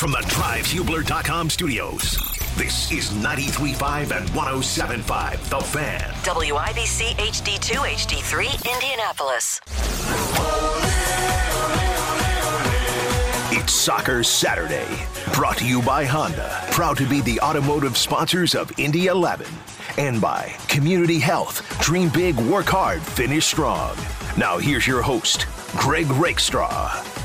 From the DriveHubler.com studios, this is 93.5 and 107.5 The Fan. WIBC HD2 HD3 Indianapolis. It's Soccer Saturday, brought to you by Honda, proud to be the automotive sponsors of Indy 11, and by Community Health. Dream big, work hard, finish strong. Now here's your host, Greg Rakestraw.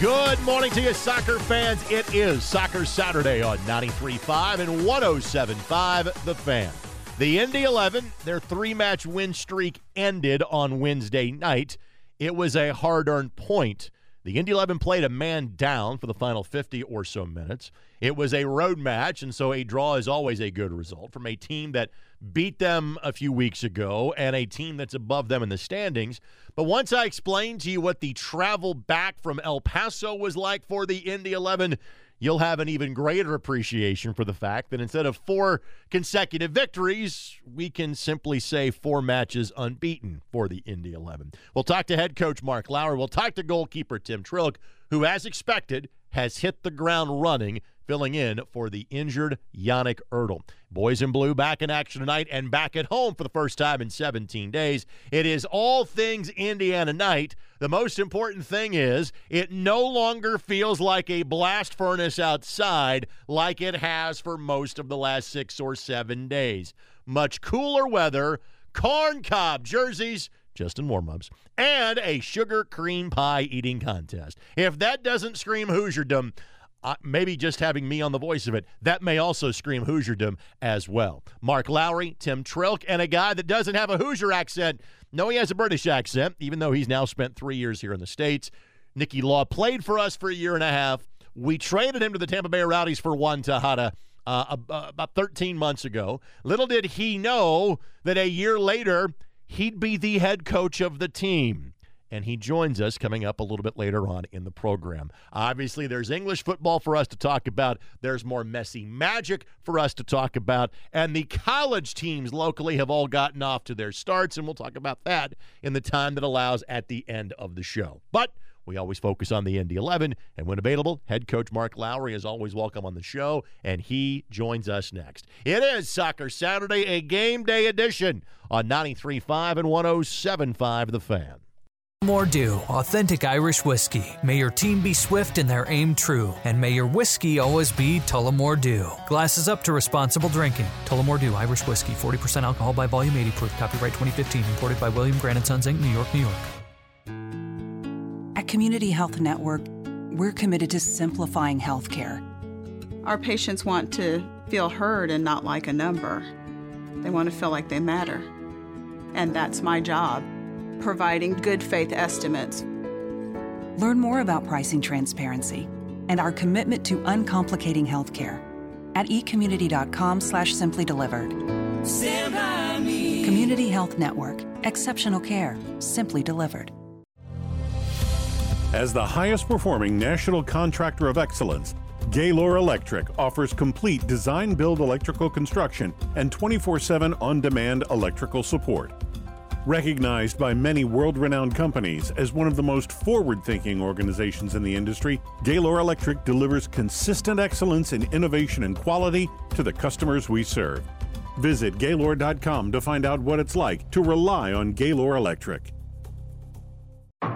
Good morning to you, soccer fans. It is Soccer Saturday on 93.5 and 107.5 The Fan. The Indy 11, their three match win streak ended on Wednesday night. It was a hard earned point. The Indy 11 played a man down for the final 50 or so minutes. It was a road match, and so a draw is always a good result from a team that beat them a few weeks ago and a team that's above them in the standings. But once I explained to you what the travel back from El Paso was like for the Indy 11, you'll have an even greater appreciation for the fact that instead of four consecutive victories, we can simply say four matches unbeaten for the Indy 11. We'll talk to head coach Mark Lowry. We'll talk to goalkeeper Tim Trilk, who, as expected, has hit the ground running filling in for the injured Yannik Oettl. Boys in Blue back in action tonight and back at home for the first time in 17 days. It is all things Indiana night. The most important thing is it no longer feels like a blast furnace outside like it has for most of the last six or seven days. Much cooler weather, corn cob jerseys, just in warm ups, and a sugar cream pie eating contest. If that doesn't scream Hoosierdom, uh, maybe just having me on the voice of it, that may also scream Hoosierdom as well. Mark Lowry, Tim Trilk, and a guy that doesn't have a Hoosier accent. No, he has a British accent, even though he's now spent three years here in the States. Nicky Law played for us for a year and a half. We traded him to the Tampa Bay Rowdies for Juan Tejada uh, about 13 months ago. Little did he know that a year later, he'd be the head coach of the team and he joins us coming up a little bit later on in the program. Obviously, there's English football for us to talk about. There's more Messi magic for us to talk about. And the college teams locally have all gotten off to their starts, and we'll talk about that in the time that allows at the end of the show. But we always focus on the Indy 11, and when available, head coach Mark Lowry is always welcome on the show, and he joins us next. It is Soccer Saturday, a game day edition on 93.5 and 107.5 The Fan. Tullamore Dew, authentic Irish whiskey. May your team be swift and their aim true, and may your whiskey always be Tullamore Dew. Glasses up to responsible drinking. Tullamore Dew Irish whiskey, 40% alcohol by volume, 80 proof. Copyright 2015, imported by William Grant & Sons Inc., New York, New York. At Community Health Network, we're committed to simplifying healthcare. Our patients want to feel heard and not like a number. They want to feel like they matter. And that's my job providing good faith estimates. Learn more about pricing transparency and our commitment to uncomplicating healthcare at ecommunity.com slash simply delivered. Community Health Network. Exceptional care. Simply delivered. As the highest performing national contractor of excellence, Gaylor Electric offers complete design build electrical construction and 24 7 on demand electrical support. Recognized by many world renowned companies as one of the most forward thinking organizations in the industry, Gaylor Electric delivers consistent excellence in innovation and quality to the customers we serve. Visit Gaylor.com to find out what it's like to rely on Gaylor Electric.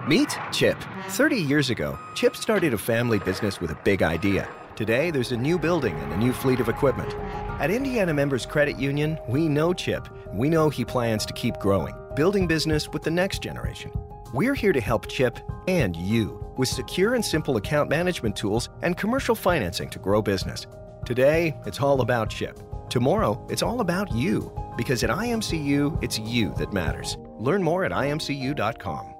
Meet Chip. 30 years ago, Chip started a family business with a big idea. Today, there's a new building and a new fleet of equipment. At Indiana Members Credit Union, we know Chip. We know he plans to keep growing building business with the next generation. We're here to help Chip and you with secure and simple account management tools and commercial financing to grow business. Today, it's all about Chip. Tomorrow, it's all about you because at IMCU, it's you that matters. Learn more at imcu.com.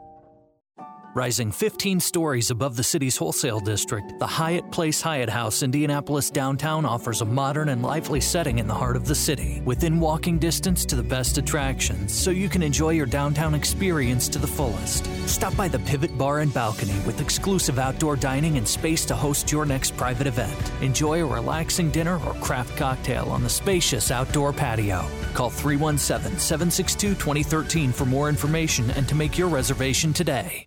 Rising 15 stories above the city's wholesale district, the Hyatt Place Hyatt House Indianapolis downtown offers a modern and lively setting in the heart of the city, within walking distance to the best attractions, so you can enjoy your downtown experience to the fullest. Stop by the Pivot Bar and Balcony with exclusive outdoor dining and space to host your next private event. Enjoy a relaxing dinner or craft cocktail on the spacious outdoor patio. Call 317 762 2013 for more information and to make your reservation today.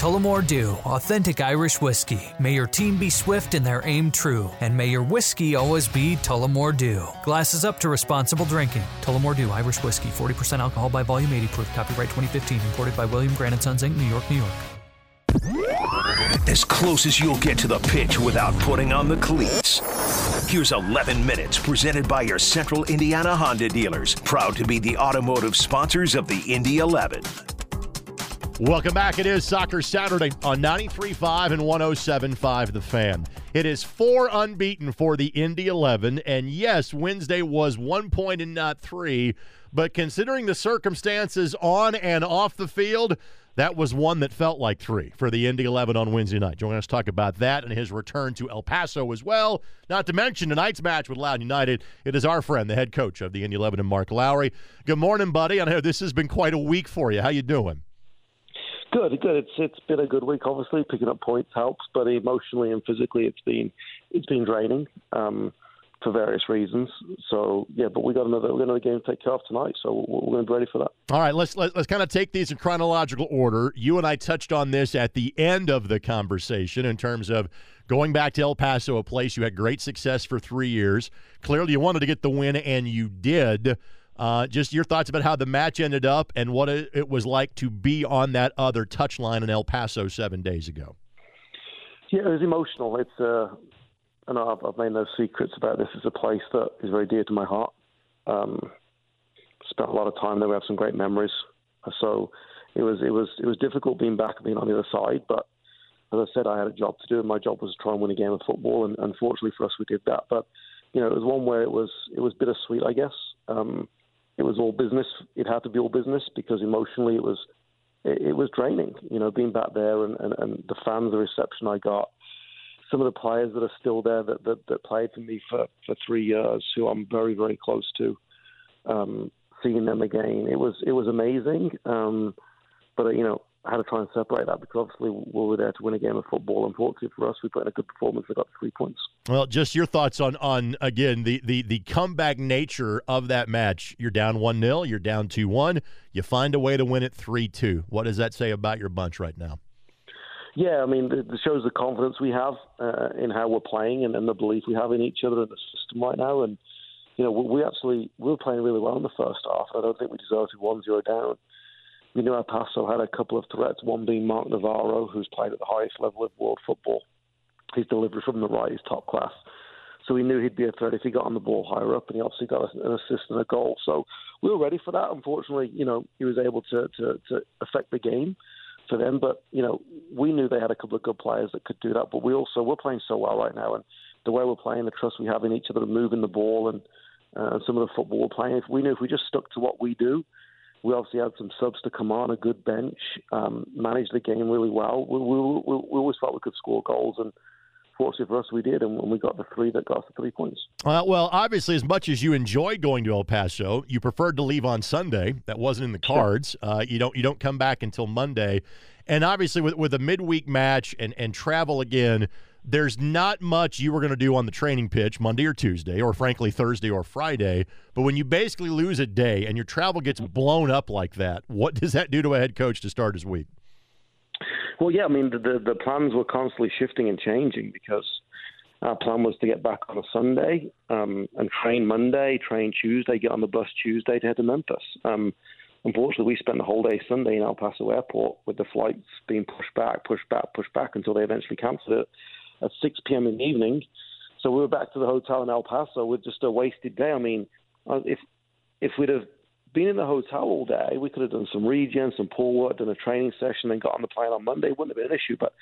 Tullamore Dew, authentic Irish whiskey. May your team be swift and their aim true, and may your whiskey always be Tullamore Dew. Glasses up to responsible drinking. Tullamore Dew, Irish whiskey, 40% alcohol by volume, 80 proof. Copyright 2015, imported by William Grant & Sons Inc., New York, New York. As close as you'll get to the pitch without putting on the cleats. Here's 11 minutes presented by your Central Indiana Honda dealers, proud to be the automotive sponsors of the Indy 11. Welcome back. It is Soccer Saturday on 93.5 and 107.5 The Fan. It is four unbeaten for the Indy 11. And yes, Wednesday was one point and not three. But considering the circumstances on and off the field, that was one that felt like three for the Indy 11 on Wednesday night. Joining us to talk about that and his return to El Paso as well. Not to mention tonight's match with Loudoun United. It is our friend, the head coach of the Indy 11, and Mark Lowry. Good morning, buddy. I know this has been quite a week for you. How you doing? Good, good. It's it's been a good week. Obviously, picking up points helps, but emotionally and physically, it's been it's been draining um, for various reasons. So yeah, but we got another we got another game to take care of tonight, so we're, we're going to be ready for that. All right, let's let, let's kind of take these in chronological order. You and I touched on this at the end of the conversation in terms of going back to El Paso, a place you had great success for three years. Clearly, you wanted to get the win, and you did. Uh, just your thoughts about how the match ended up and what it, was like to be on that other touchline in El Paso seven days ago. Yeah, it was emotional. It's, uh, know I've, I've, made no secrets about this. It's a place that is very dear to my heart. Um, spent a lot of time there. We have some great memories. So it was, it was, it was difficult being back and being on the other side. But as I said, I had a job to do, and my job was to try and win a game of football. And unfortunately for us, we did that. But you know, it was one where it was, it was bittersweet, I guess. Um, it was all business. It had to be all business because emotionally it was it, it was draining. You know, being back there and, and, and the fans, the reception I got, some of the players that are still there that, that, that played for me for, for three years, who I'm very very close to, um, seeing them again, it was it was amazing. Um, but you know, I had to try and separate that because obviously we were there to win a game of football. Unfortunately for us, we put in a good performance. We got three points. Well, just your thoughts on on again the the the comeback nature of that match. You're down one 0 You're down two one. You find a way to win it three two. What does that say about your bunch right now? Yeah, I mean, it shows the confidence we have uh, in how we're playing and, and the belief we have in each other and the system right now. And you know, we actually we were playing really well in the first half. I don't think we deserved one zero down we knew El Paso had a couple of threats, one being Marc Navarro, who's played at the highest level of world football. His delivery from the right is top class. So we knew he'd be a threat if he got on the ball higher up, and he obviously got an assist and a goal. So we were ready for that. Unfortunately, you know, he was able to, to, to affect the game for them. But, you know, we knew they had a couple of good players that could do that. But we also, we're playing so well right now. And the way we're playing, the trust we have in each other, moving the ball and uh, some of the football we're playing, if we knew if we just stuck to what we do, we obviously had some subs to come on, a good bench, um, managed the game really well. We, we, we, we always thought we could score goals, and fortunately for us, we did, and we got the three that got us the three points. Uh, well, obviously, as much as you enjoyed going to El Paso, you preferred to leave on Sunday. That wasn't in the cards. Sure. Uh, you don't you don't come back until Monday, and obviously with with a midweek match and and travel again there's not much you were going to do on the training pitch Monday or Tuesday, or frankly, Thursday or Friday. But when you basically lose a day and your travel gets blown up like that, what does that do to a head coach to start his week? Well, yeah, I mean, the, the, the plans were constantly shifting and changing because our plan was to get back on a Sunday um, and train Monday, train Tuesday, get on the bus Tuesday to head to Memphis. Um, unfortunately, we spent the whole day Sunday in El Paso Airport with the flights being pushed back, pushed back, pushed back until they eventually cancelled it at 6 p.m. in the evening. So we were back to the hotel in El Paso with just a wasted day. I mean, uh, if if we'd have been in the hotel all day, we could have done some regen, some pool work, done a training session, then got on the plane on Monday. Wouldn't have been an issue. But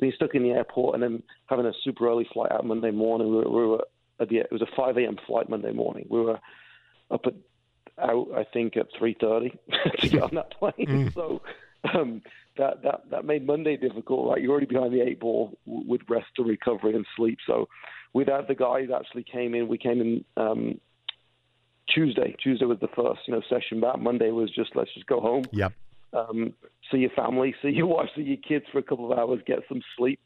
being stuck in the airport and then having a super early flight out Monday morning, we were, we were at the, it was a 5 a.m. flight Monday morning. We were up at out, I think, at 3:30 to get on that plane. Mm. So um, that that that made Monday difficult. Right, you're already behind the eight ball with rest and recovery and sleep. So without the guys actually came in, we came in um, Tuesday. Tuesday was the first you know session back. Monday was just let's just go home. Yep. Um, see your family, see your wife, see your kids for a couple of hours, get some sleep,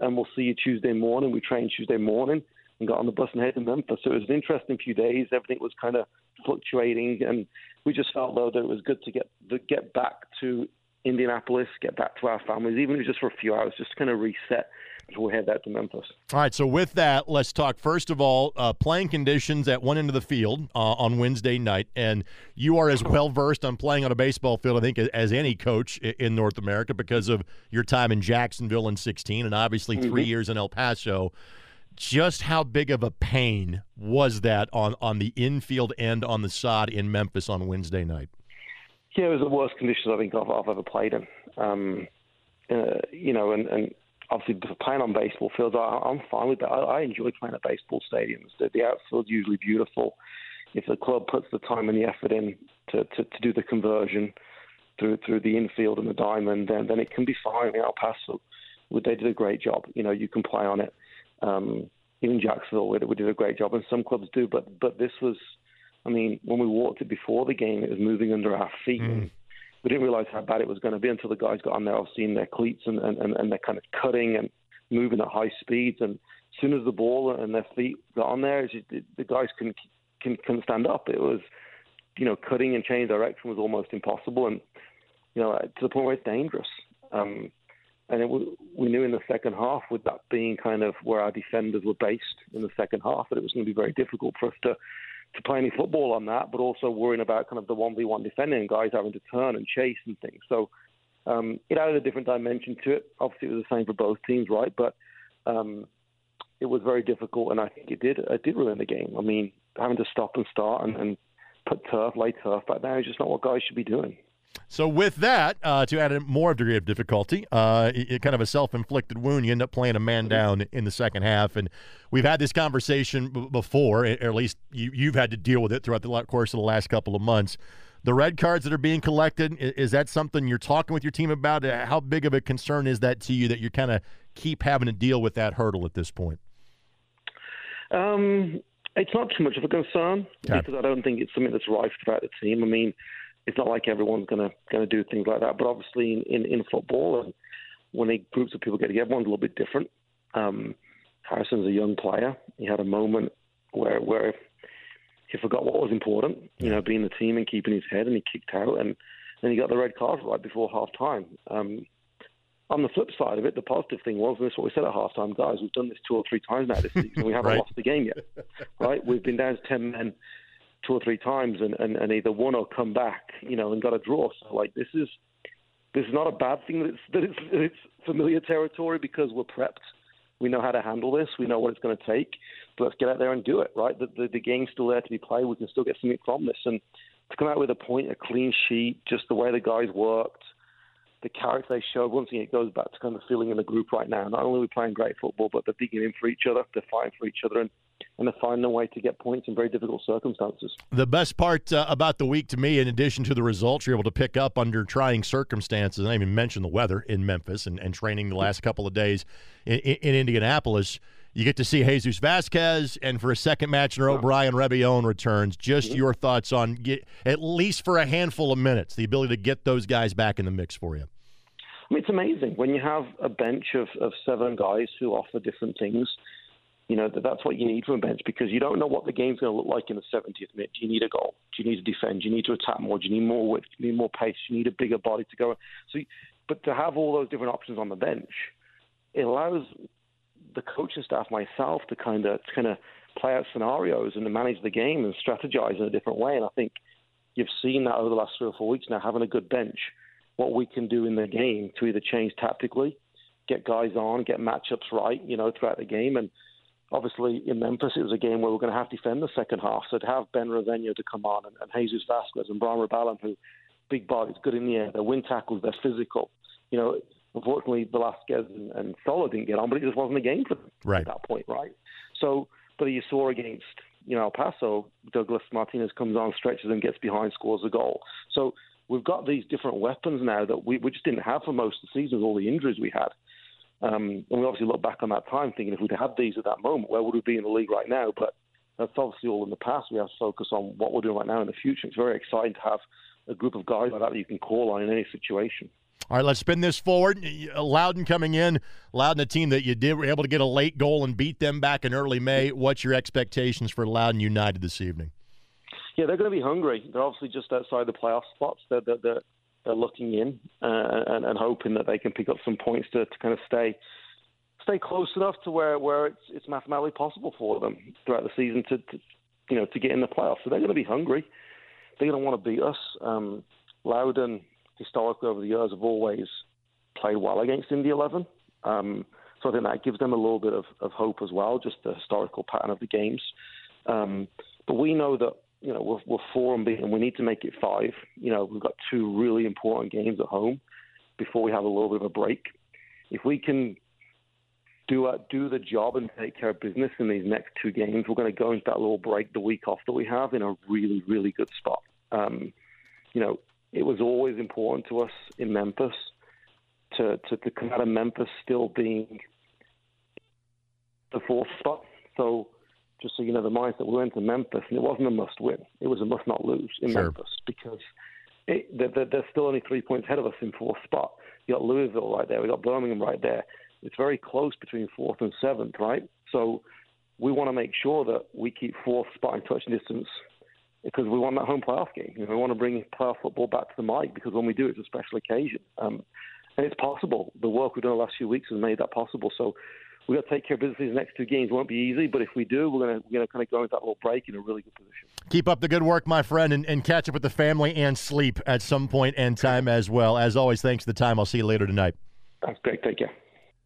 and we'll see you Tuesday morning. We trained Tuesday morning and got on the bus and headed to Memphis. So it was an interesting few days. Everything was kind of fluctuating, and we just felt though that it was good to get to get back to Indianapolis, get back to our families, even if it was just for a few hours, just to kind of reset we head that to Memphis. All right, so with that, let's talk first of all uh, playing conditions at one end of the field uh, on Wednesday night, and you are as well versed on playing on a baseball field, I think, as any coach in North America because of your time in Jacksonville in 16, and obviously 3 mm-hmm. years in El Paso just how big of a pain was that on, on the infield end on the sod in Memphis on Wednesday night? Yeah, it was the worst conditions I think I've, I've ever played in. Um, uh, you know, and, and obviously playing on baseball fields, I, I'm fine with that. I, I enjoy playing at baseball stadiums. The, the outfield's usually beautiful. If the club puts the time and the effort in to, to, to do the conversion through through the infield and the diamond, then then it can be fine. El Paso, they did a great job. You know, you can play on it. Um, even Jacksonville, we, we did a great job, and some clubs do. But but this was, I mean, when we walked it before the game, it was moving under our feet. Mm. We didn't realize how bad it was going to be until the guys got on there. I've seen their cleats and, and, and they're kind of cutting and moving at high speeds. And as soon as the ball and their feet got on there, just, the guys couldn't, couldn't, couldn't stand up. It was, you know, cutting and changing direction was almost impossible. And, you know, to the point where it's dangerous. Um, and it, we knew in the second half, with that being kind of where our defenders were based in the second half, that it was going to be very difficult for us to to play any football on that, but also worrying about kind of the one v one defending and guys having to turn and chase and things. So um, it added a different dimension to it. Obviously, it was the same for both teams, right? But um, it was very difficult, and I think it did it did ruin the game. I mean, having to stop and start and, and put turf, lay turf back there is just not what guys should be doing. So with that, uh, to add a more degree of difficulty, uh, it, it kind of a self-inflicted wound. You end up playing a man mm-hmm. down in the second half, and we've had this conversation b- before, or at least you, you've had to deal with it throughout the course of the last couple of months. The red cards that are being collected is that something you're talking with your team about? Uh, how big of a concern is that to you that you kind of keep having to deal with that hurdle at this point? Um, it's not too much of a concern okay. because I don't think it's something that's rife throughout the team. I mean it's not like everyone's going to going to do things like that. But obviously, in, in, in football, and when they, groups of people get together, everyone's a little bit different. Um, Harrison's a young player. He had a moment where where he forgot what was important, you know, being the team and keeping his head, and he kicked out, and then he got the red card right before half time. Um, on the flip side of it, the positive thing was, and this is what we said at half time, guys, we've done this two or three times now this season. We haven't right. lost the game yet, right? We've been down to 10 men two or three times and, and, and either won or come back, you know, and got a draw. So like this is this is not a bad thing that it's that it's, it's familiar territory because we're prepped. We know how to handle this. We know what it's going to take. But let's get out there and do it, right? The, the, the game's still there to be played. We can still get something from this. And to come out with a point, a clean sheet, just the way the guys worked, the character they showed, once again, it goes back to kind of feeling in the group right now. Not only are we playing great football, but they're digging in for each other, they're fighting for each other. And and to find a way to get points in very difficult circumstances. The best part uh, about the week to me, in addition to the results you're able to pick up under trying circumstances, and I even mentioned the weather in Memphis and, and training the last couple of days in, in, Indianapolis. You get to see Jesus Vasquez, and for a second match in a row, Bryam Rebellón returns. Just mm-hmm. your thoughts on get, at least for a handful of minutes, the ability to get those guys back in the mix for you. I mean, it's amazing when you have a bench of, of seven guys who offer different things you know, that that's what you need from a bench because you don't know what the game's going to look like in the 70th minute. Do you need a goal? Do you need to defend? Do you need to attack more? Do you need more width? Do you need more pace? Do you need a bigger body to go? So, but to have all those different options on the bench, it allows the coaching staff, myself, to kind of to kind of play out scenarios and to manage the game and strategize in a different way. And I think you've seen that over the last three or four weeks now, having a good bench, what we can do in the game to either change tactically, get guys on, get matchups right, you know, throughout the game, and obviously in Memphis it was a game where we're going to have to defend the second half. So to have Ben Ravena to come on and, and Jesus Vasquez and Bryam Rebellón, who big bodies, good in the air, they win tackles, they're physical. You know, unfortunately Velasquez and, and Solo didn't get on, but it just wasn't a game for them right. at that point, right? So, but you saw against you know El Paso, Douglas Martinez comes on, stretches and gets behind, scores a goal. So we've got these different weapons now that we, we just didn't have for most of the season with all the injuries we had. Um, and we obviously look back on that time thinking if we'd had these at that moment, where would we be in the league right now? But that's obviously all in the past. We have to focus on what we're doing right now in the future. It's very exciting to have a group of guys like that that you can call on in any situation. All right, let's spin this forward. Loudoun coming in, Loudoun, a team that you did were able to get a late goal and beat them back in early May. What's your expectations for Loudoun United this evening? Yeah, they're going to be hungry. They're obviously just outside the playoff spots. They're they're, they're, they're looking in uh, and, and hoping that they can pick up some points to, to kind of stay stay close enough to where, where it's it's mathematically possible for them throughout the season to, to you know to get in the playoffs. So they're going to be hungry. They're going want to beat us. Um, Loudoun historically over the years have always played well against Indy 11. Um, so I think that gives them a little bit of, of hope as well, just the historical pattern of the games. Um, but we know that you know we're, we're four unbeaten. We need to make it five. You know we've got two really important games at home before we have a little bit of a break. If we can do uh, do the job and take care of business in these next two games, we're going to go into that little break the week off that we have in a really really good spot. Um, you know, it was always important to us in Memphis to, to, to come out of Memphis still being the fourth spot. So, just so you know, the mindset we went to Memphis, and it wasn't a must win. It was a must not lose in sure. Memphis because it, they're, they're, still only three points ahead of us in fourth spot. You got Louisville right there. We got Birmingham right there. It's very close between fourth and seventh, right? So we want to make sure that we keep fourth spot in touching distance because we want that home playoff game. You know, we want to bring playoff football back to the Mike because when we do, it's a special occasion. Um, and it's possible. The work we've done the last few weeks has made that possible. So we've got to take care of business these next two games. Won't be easy, but if we do, we're going to, we're going to kind of go into that little break in a really good position. Keep up the good work, my friend, and, and catch up with the family and sleep at some point and time as well. As always, thanks for the time. I'll see you later tonight. That's great. Take care.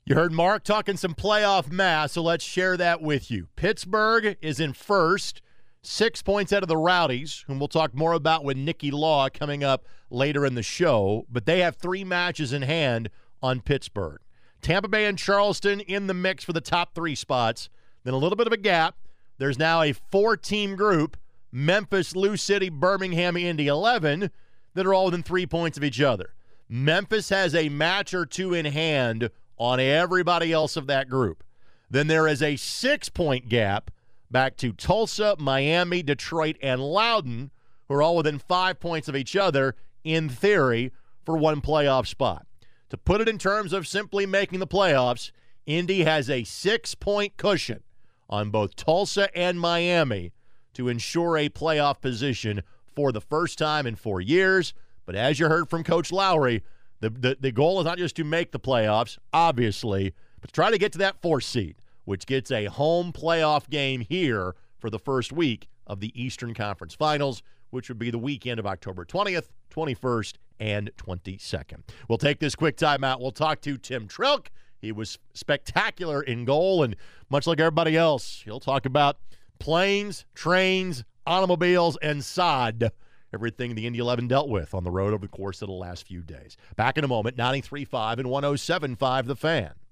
You heard Mark talking some playoff math, so let's share that with you. Pittsburgh is in first Six points out of the Rowdies, whom we'll talk more about with Nicky Law coming up later in the show. But they have three matches in hand on Pittsburgh. Tampa Bay and Charleston in the mix for the top three spots. Then a little bit of a gap. There's now a four team group Memphis, Lou City, Birmingham, Indy 11 that are all within three points of each other. Memphis has a match or two in hand on everybody else of that group. Then there is a six point gap back to Tulsa, Miami, Detroit, and Loudoun, who are all within five points of each other, in theory, for one playoff spot. To put it in terms of simply making the playoffs, Indy has a six point cushion on both Tulsa and Miami to ensure a playoff position for the first time in four years. But as you heard from Coach Lowry, the, the, the goal is not just to make the playoffs, obviously, but to try to get to that fourth seed which gets a home playoff game here for the first week of the Eastern Conference Finals, which would be the weekend of October 20th, 21st, and 22nd. We'll take this quick timeout. We'll talk to Tim Trilk. He was spectacular in goal, and much like everybody else, he'll talk about planes, trains, automobiles, and sod. Everything the Indy 11 dealt with on the road over the course of the last few days. Back in a moment, 93.5 and 107.5 The Fan.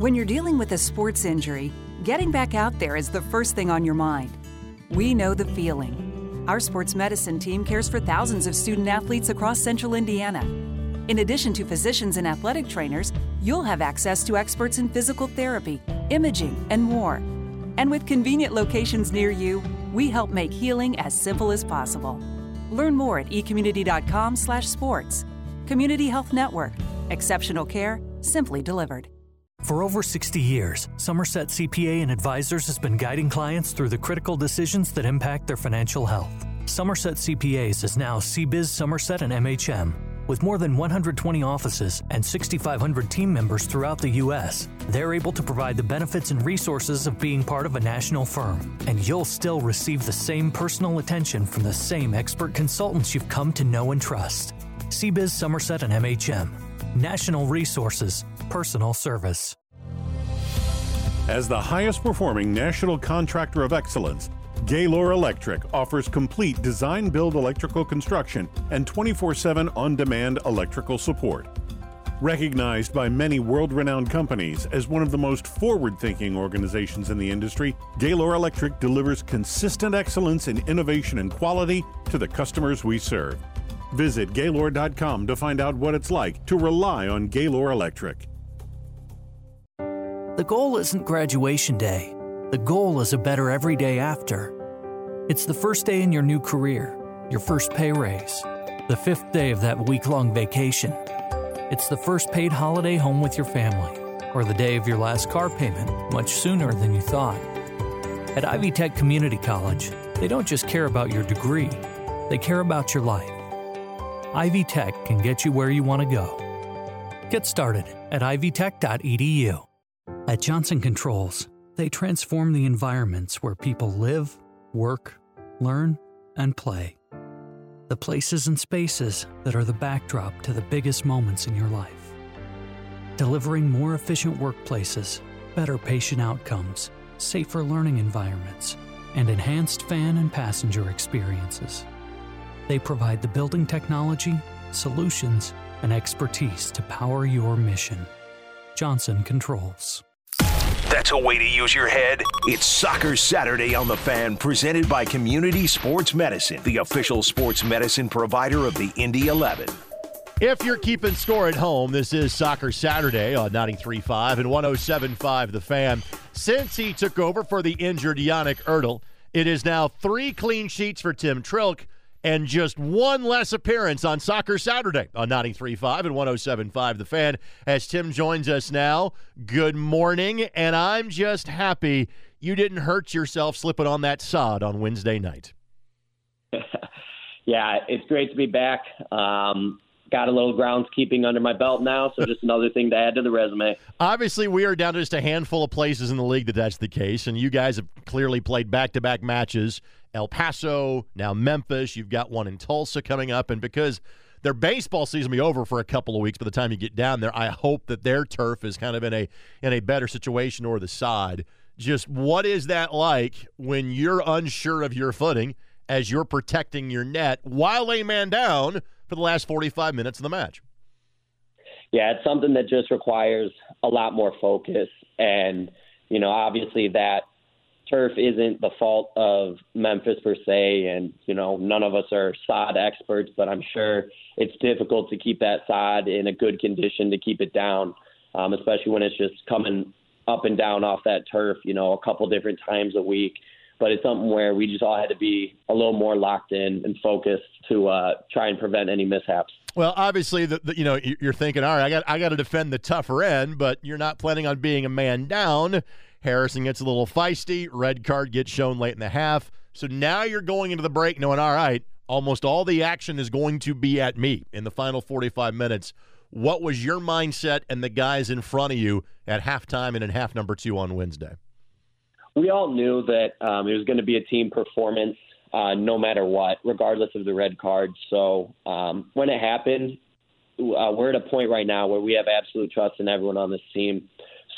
When you're dealing with a sports injury, getting back out there is the first thing on your mind. We know the feeling. Our sports medicine team cares for thousands of student athletes across central Indiana. In addition to physicians and athletic trainers, you'll have access to experts in physical therapy, imaging, and more. And with convenient locations near you, we help make healing as simple as possible. Learn more at ecommunity.com/sports. Community Health Network. Exceptional care simply delivered. For over 60 years, Somerset CPA and Advisors has been guiding clients through the critical decisions that impact their financial health. Somerset CPAs is now CBiz Somerset and MHM With more than 120 offices and 6,500 team members throughout the U.S., they're able to provide the benefits and resources of being part of a national firm. And you'll still receive the same personal attention from the same expert consultants you've come to know and trust. CBiz Somerset and MHM. National Resources, Personal Service. As the highest performing national contractor of excellence, Gaylor Electric offers complete design build electrical construction and 24 7 on demand electrical support. Recognized by many world renowned companies as one of the most forward thinking organizations in the industry, Gaylor Electric delivers consistent excellence in innovation and quality to the customers we serve. Visit Gaylor.com to find out what it's like to rely on Gaylor Electric. The goal isn't graduation day the goal is a better every day after. It's the first day in your new career, your first pay raise, the fifth day of that week long vacation. It's the first paid holiday home with your family, or the day of your last car payment, much sooner than you thought. At Ivy Tech Community College, they don't just care about your degree, they care about your life. Ivy Tech can get you where you want to go. Get started at ivytech.edu. At Johnson Controls, they transform the environments where people live, work, learn, and play. The places and spaces that are the backdrop to the biggest moments in your life. Delivering more efficient workplaces, better patient outcomes, safer learning environments, and enhanced fan and passenger experiences. They provide the building technology, solutions, and expertise to power your mission. Johnson Controls. That's a way to use your head. It's Soccer Saturday on the Fan, presented by Community Sports Medicine, the official sports medicine provider of the Indy 11. If you're keeping score at home, this is Soccer Saturday on 93.5 and 107.5 The Fan. Since he took over for the injured Yannik Oettl, it is now three clean sheets for Tim Trilk and just one less appearance on Soccer Saturday on 93.5 and 107.5 The Fan. As Tim joins us now, good morning, and I'm just happy you didn't hurt yourself slipping on that sod on Wednesday night. yeah, it's great to be back. Um, got a little groundskeeping under my belt now, so just another thing to add to the resume. Obviously, we are down to just a handful of places in the league that that's the case, and you guys have clearly played back-to-back matches El Paso, now Memphis. You've got one in Tulsa coming up. And because their baseball season will be over for a couple of weeks by the time you get down there, I hope that their turf is kind of in a in a better situation or the side. Just what is that like when you're unsure of your footing as you're protecting your net while a man down for the last 45 minutes of the match? Yeah, it's something that just requires a lot more focus. And, you know, obviously that turf isn't the fault of Memphis per se, and you know none of us are sod experts, but I'm sure it's difficult to keep that sod in a good condition to keep it down, um, especially when it's just coming up and down off that turf, you know, a couple different times a week. But it's something where we just all had to be a little more locked in and focused to uh, try and prevent any mishaps. Well, obviously, the, the, you know you're thinking, all right, I got I got to defend the tougher end, but you're not planning on being a man down Harrison gets a little feisty. Red card gets shown late in the half. So now you're going into the break knowing, all right, almost all the action is going to be at me in the final 45 minutes. What was your mindset and the guys in front of you at halftime and in half number two on Wednesday? We all knew that um, it was going to be a team performance uh, no matter what, regardless of the red card. So um, when it happened, uh, we're at a point right now where we have absolute trust in everyone on this team.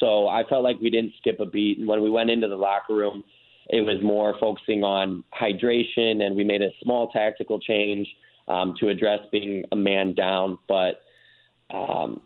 So I felt like we didn't skip a beat. And when we went into the locker room, it was more focusing on hydration, and we made a small tactical change um, to address being a man down. But um,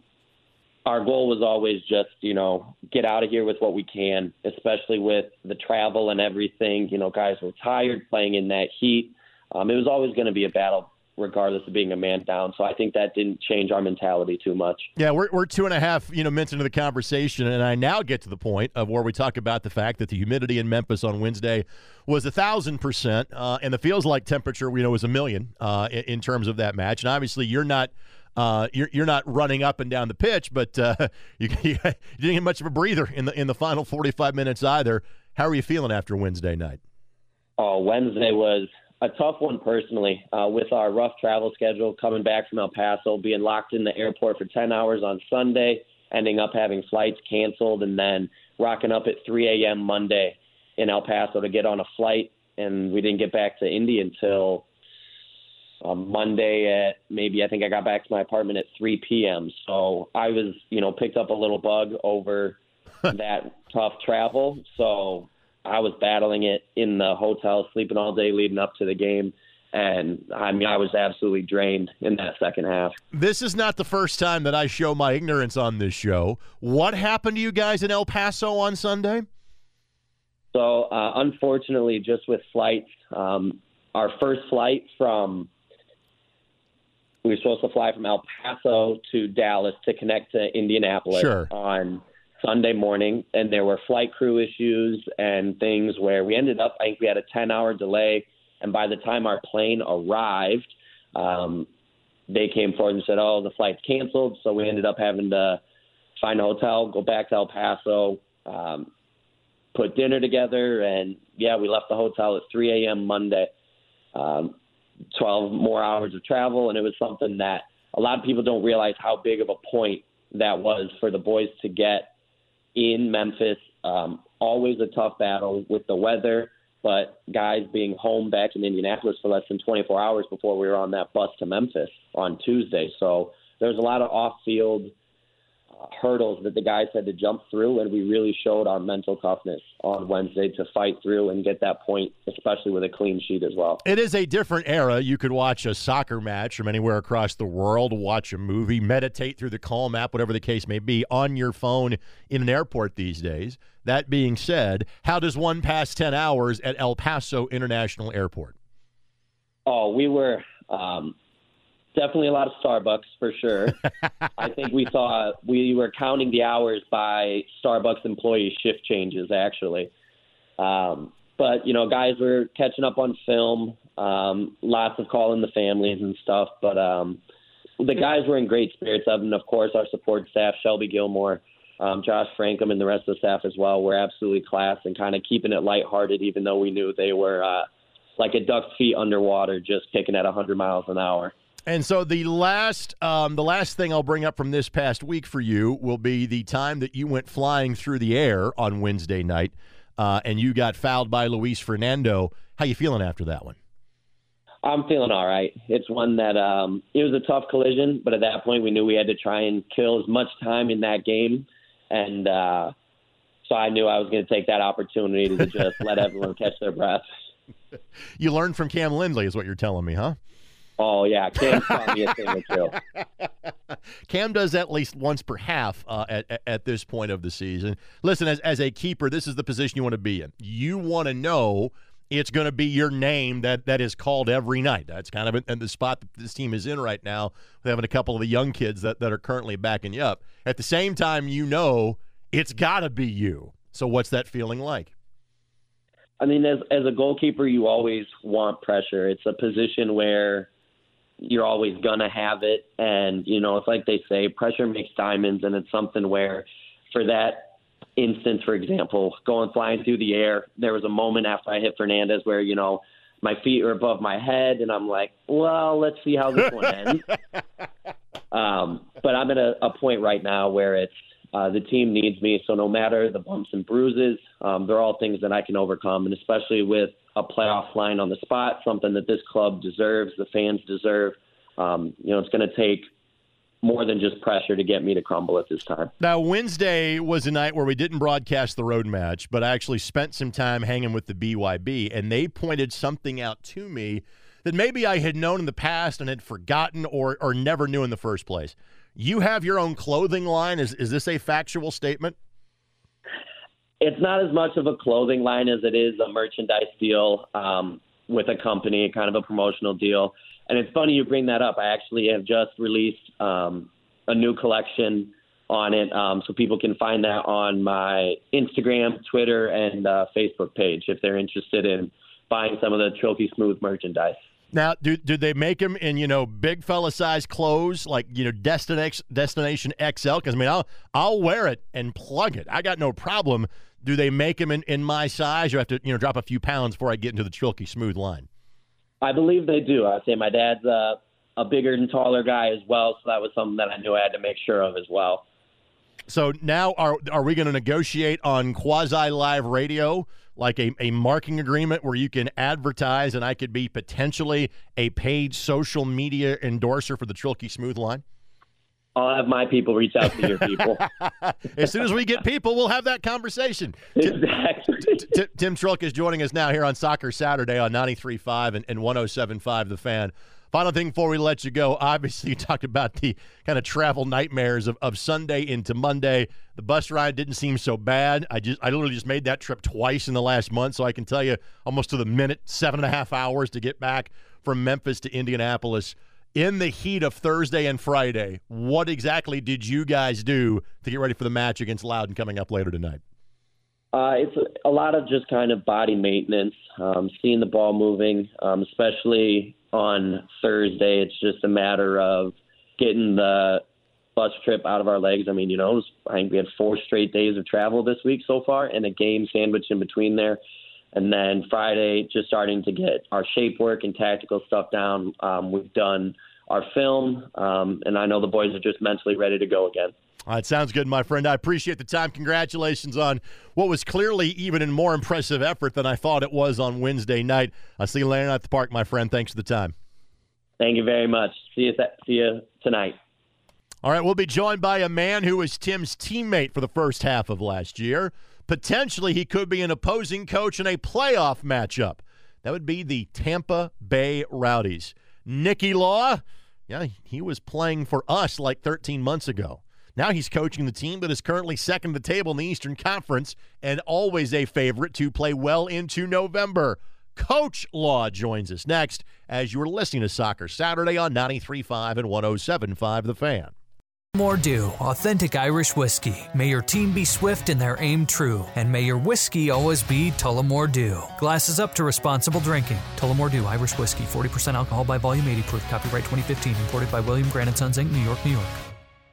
our goal was always just, you know, get out of here with what we can, especially with the travel and everything. You know, guys were tired playing in that heat. Um, it was always going to be a battle regardless of being a man down. So I think that didn't change our mentality too much. Yeah, we're, we're two and a half you know minutes into the conversation, and I now get to the point of where we talk about the fact that the humidity in Memphis on Wednesday was a thousand percent, uh, and the feels like temperature you know was a million uh, in, in, terms of that match. And obviously, you're not. Uh, you're, you're not running up and down the pitch, but uh, you, you didn't get much of a breather in the in the final 45 minutes either. How are you feeling after Wednesday night? Oh, Wednesday was a tough one personally uh, with our rough travel schedule coming back from El Paso, being locked in the airport for 10 hours on Sunday, ending up having flights canceled, and then rocking up at 3 a.m. Monday in El Paso to get on a flight. And we didn't get back to Indy until um, Monday at maybe I think I got back to my apartment at 3 p.m. So I was, you know, picked up a little bug over that tough travel. So I was battling it in the hotel, sleeping all day leading up to the game. And I mean, I was absolutely drained in that second half. This is not the first time that I show my ignorance on this show. What happened to you guys in El Paso on Sunday? So, uh, unfortunately, just with flights, um, our first flight from we were supposed to fly from El Paso to Dallas to connect to Indianapolis sure. on Sunday morning, and there were flight crew issues and things where we ended up. I think we had a 10 hour delay, and by the time our plane arrived, um, they came forward and said, "Oh, the flight's canceled." So we ended up having to find a hotel, go back to El Paso, um, put dinner together, and yeah, we left the hotel at 3 a.m. Monday. Um, 12 more hours of travel, and it was something that a lot of people don't realize how big of a point that was for the boys to get in Memphis. Um, always a tough battle with the weather, but guys being home back in Indianapolis for less than 24 hours before we were on that bus to Memphis on Tuesday. So there's a lot of off-field hurdles that the guys had to jump through, and we really showed our mental toughness on Wednesday to fight through and get that point, especially with a clean sheet as well. It is a different era. You could watch a soccer match from anywhere across the world, watch a movie, meditate through the Calm app, whatever the case may be, on your phone in an airport these days. That being said, how does one pass 10 hours at El Paso International Airport? Oh, we were. Um, definitely a lot of Starbucks for sure. I think we saw we were counting the hours by Starbucks employee shift changes actually. Um, but you know, guys were catching up on film. Um, lots of calling the families and stuff. But um, the guys were in great spirits. Of And of course, our support staff, Shelby Gilmore, um, Josh Frankham, and the rest of the staff as well, were absolutely class and kind of keeping it lighthearted, even though we knew they were uh, like a duck's feet underwater, just kicking at 100 miles an hour. And so the last, um, the last thing I'll bring up from this past week for you will be the time that you went flying through the air on Wednesday night, uh, and you got fouled by Luis Fernando. How you feeling after that one? I'm feeling all right. It's one that um, it was a tough collision, but at that point we knew we had to try and kill as much time in that game, and uh, so I knew I was going to take that opportunity to just let everyone catch their breath. You learned from Cam Lindley, is what you're telling me, huh? Oh yeah, Cam taught me a thing or two. Cam does at least once per half uh, at, at this point of the season. Listen, as, as a keeper, this is the position you want to be in. You want to know it's going to be your name that, that is called every night. That's kind of in the spot that this team is in right now, with having a couple of the young kids that, that are currently backing you up. At the same time, you know it's got to be you. So what's that feeling like? I mean, as as a goalkeeper, you always want pressure. It's a position where you're always gonna have it. And you know, it's like they say, pressure makes diamonds, and it's something where, for that instance, for example, going flying through the air, there was a moment after I hit Fernandez where you know my feet are above my head, and I'm like, well, let's see how this one ends. um, but I'm at a, a point right now where it's uh, the team needs me, so no matter the bumps and bruises, um, they're all things that I can overcome, and especially with a playoff line on the spot, something that this club deserves, the fans deserve. Um, you know, it's going to take more than just pressure to get me to crumble at this time. Now, Wednesday was a night where we didn't broadcast the road match, but I actually spent some time hanging with the BYB, and they pointed something out to me that maybe I had known in the past and had forgotten or, or never knew in the first place. You have your own clothing line. Is, is this a factual statement? It's not as much of a clothing line as it is a merchandise deal um, with a company, kind of a promotional deal. And it's funny you bring that up. I actually have just released um, a new collection on it, um, so people can find that on my Instagram, Twitter, and uh, Facebook page if they're interested in buying some of the Trilky Smooth merchandise. Now, do do they make them in you know big fella size clothes like you know Destination Destination XL? Because I mean, I'll I'll wear it and plug it. I got no problem. Do they make them in, in my size? Or have to you know drop a few pounds before I get into the Trilky Smooth line? I believe they do. I say my dad's a, a bigger and taller guy as well, so that was something that I knew I had to make sure of as well. So now are are we going to negotiate on quasi live radio like a, a marking agreement where you can advertise and I could be potentially a paid social media endorser for the Trilky Smooth line? I'll have my people reach out to your people. as soon as we get people, we'll have that conversation. Exactly. Tim, Tim Trilk is joining us now here on Soccer Saturday on 93.5 and, and 107.5 The Fan. Final thing before we let you go. Obviously, you talked about the kind of travel nightmares of, of Sunday into Monday. The bus ride didn't seem so bad. I just I literally just made that trip twice in the last month, so I can tell you almost to the minute, seven and a half hours to get back from Memphis to Indianapolis in the heat of Thursday and Friday, what exactly did you guys do to get ready for the match against Loudoun coming up later tonight? Uh, it's a, lot of just kind of body maintenance, um, seeing the ball moving, um, especially on Thursday. It's just a matter of getting the bus trip out of our legs. I mean, you know, was, I think we had four straight days of travel this week so far, and a game sandwich in between there. And then Friday, just starting to get our shape work and tactical stuff down. Um, we've done our film, um, and I know the boys are just mentally ready to go again. All right, sounds good, my friend. I appreciate the time. Congratulations on what was clearly even a more impressive effort than I thought it was on Wednesday night. I'll see you later at the park, my friend. Thanks for the time. Thank you very much. See you, th- see you tonight. All right, we'll be joined by a man who was Tim's teammate for the first half of last year. Potentially, he could be an opposing coach in a playoff matchup. That would be the Tampa Bay Rowdies. Nicky Law, yeah, he was playing for us like 13 months ago. Now he's coaching the team that is currently second to the table in the Eastern Conference and always a favorite to play well into November. Coach Law joins us next as you are listening to Soccer Saturday on 93.5 and 107.5 The Fan. Tullamore Dew, authentic Irish whiskey. May your team be swift and their aim true, and may your whiskey always be Tullamore Dew. Glasses up to responsible drinking. Tullamore Dew Irish Whiskey, 40% alcohol by volume, 80 proof. Copyright 2015, imported by William Grant & Sons Inc., New York, New York.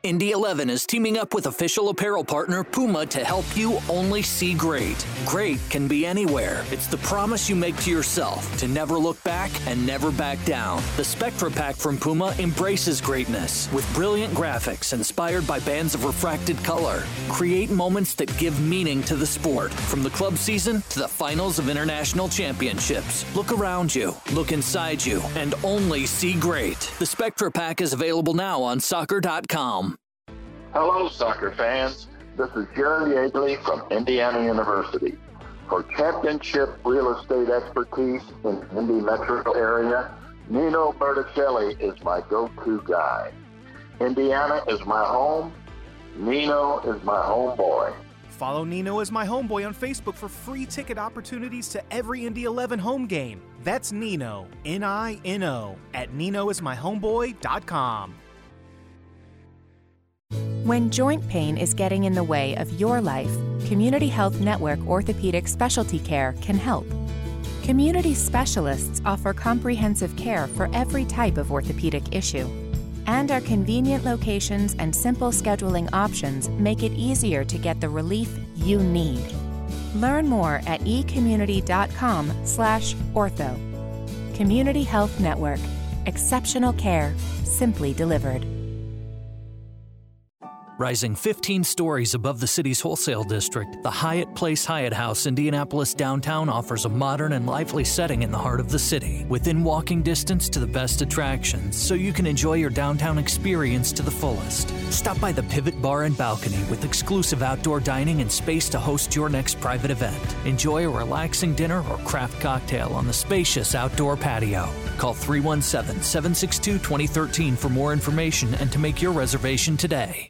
Indy 11 is teaming up with official apparel partner Puma to help you only see great. Great can be anywhere. It's the promise you make to yourself to never look back and never back down. The Spectra Pack from Puma embraces greatness with brilliant graphics inspired by bands of refracted color. Create moments that give meaning to the sport, from the club season to the finals of international championships. Look around you, look inside you, and only see great. The Spectra Pack is available now on soccer.com. Hello, soccer fans. This is Jerry Yeagley from Indiana University. For championship real estate expertise in the Indy metro area, Nino Berticelli is my go-to guy. Indiana is my home. Nino is my homeboy. Follow Nino as my homeboy on Facebook for free ticket opportunities to every Indy 11 home game. That's Nino, N-I-N-O, at ninoismyhomeboy.com. When joint pain is getting in the way of your life, Community Health Network Orthopedic Specialty Care can help. Community specialists offer comprehensive care for every type of orthopedic issue. And our convenient locations and simple scheduling options make it easier to get the relief you need. Learn more at ecommunity.com/ortho. Community Health Network. Exceptional care, simply delivered. Rising 15 stories above the city's wholesale district, the Hyatt Place Hyatt House Indianapolis downtown offers a modern and lively setting in the heart of the city, within walking distance to the best attractions, so you can enjoy your downtown experience to the fullest. Stop by the Pivot Bar and Balcony with exclusive outdoor dining and space to host your next private event. Enjoy a relaxing dinner or craft cocktail on the spacious outdoor patio. Call 317 762 2013 for more information and to make your reservation today.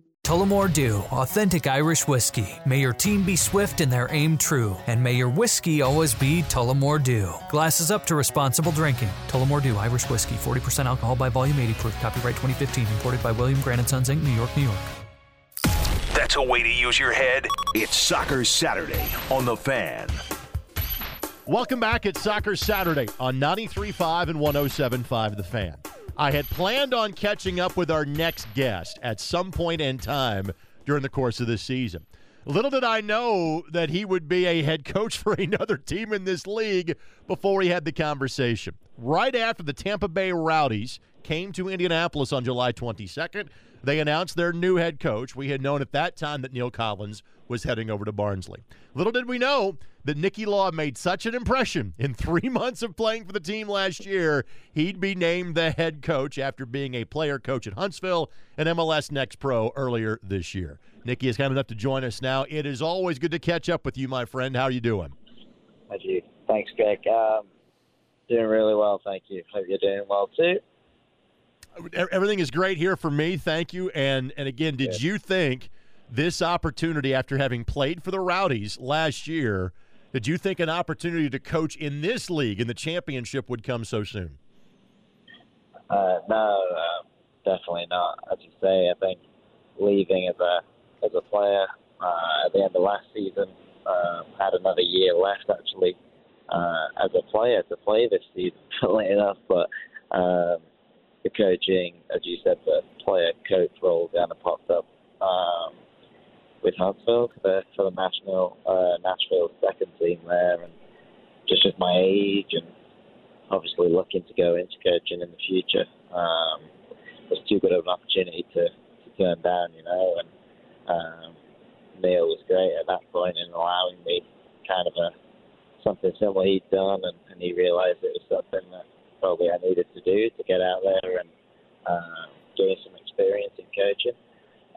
Tullamore Dew, authentic Irish whiskey. May your team be swift in their aim true, and may your whiskey always be Tullamore Dew. Glasses up to responsible drinking. Tullamore Dew, Irish whiskey, 40% alcohol by volume, 80 proof. Copyright 2015, imported by William Grant & Sons Inc., New York, New York. That's a way to use your head. It's Soccer Saturday on the Fan. Welcome back. It's Soccer Saturday on 93.5 and 107.5 The Fan. I had planned on catching up with our next guest at some point in time during the course of this season. Little did I know that he would be a head coach for another team in this league before he had the conversation. Right after the Tampa Bay Rowdies came to Indianapolis on July 22nd, they announced their new head coach. We had known at that time that Neil Collins was heading over to Barnsley. Little did we know that Nicky Law made such an impression in three months of playing for the team last year, he'd be named the head coach after being a player coach at Huntsville and MLS Next Pro earlier this year. Nicky is kind enough to join us now. It is always good to catch up with you, my friend. How are you doing? Thank you. Thanks, Greg. Um, doing really well, thank you. Hope you're doing well too. Everything is great here for me. Thank you. And and again, did Good. you think this opportunity after having played for the Rowdies last year, did you think an opportunity to coach in this league in the championship would come so soon? Uh, no, uh, definitely not. As you say, I think leaving as a as a player uh, at the end of last season, uh, had another year left actually uh, as a player to play this season, funnily enough. But um, the coaching, as you said, the player coach role kind of popped up um, with Huntsville for the, for the national uh, Nashville second team there, and just with my age and obviously looking to go into coaching in the future, um, it was too good of an opportunity to, to turn down, you know. And um, Neil was great at that point in allowing me kind of a something similar he'd done, and, and he realised it was something that probably I needed to do to get out there and uh, gain some experience in coaching.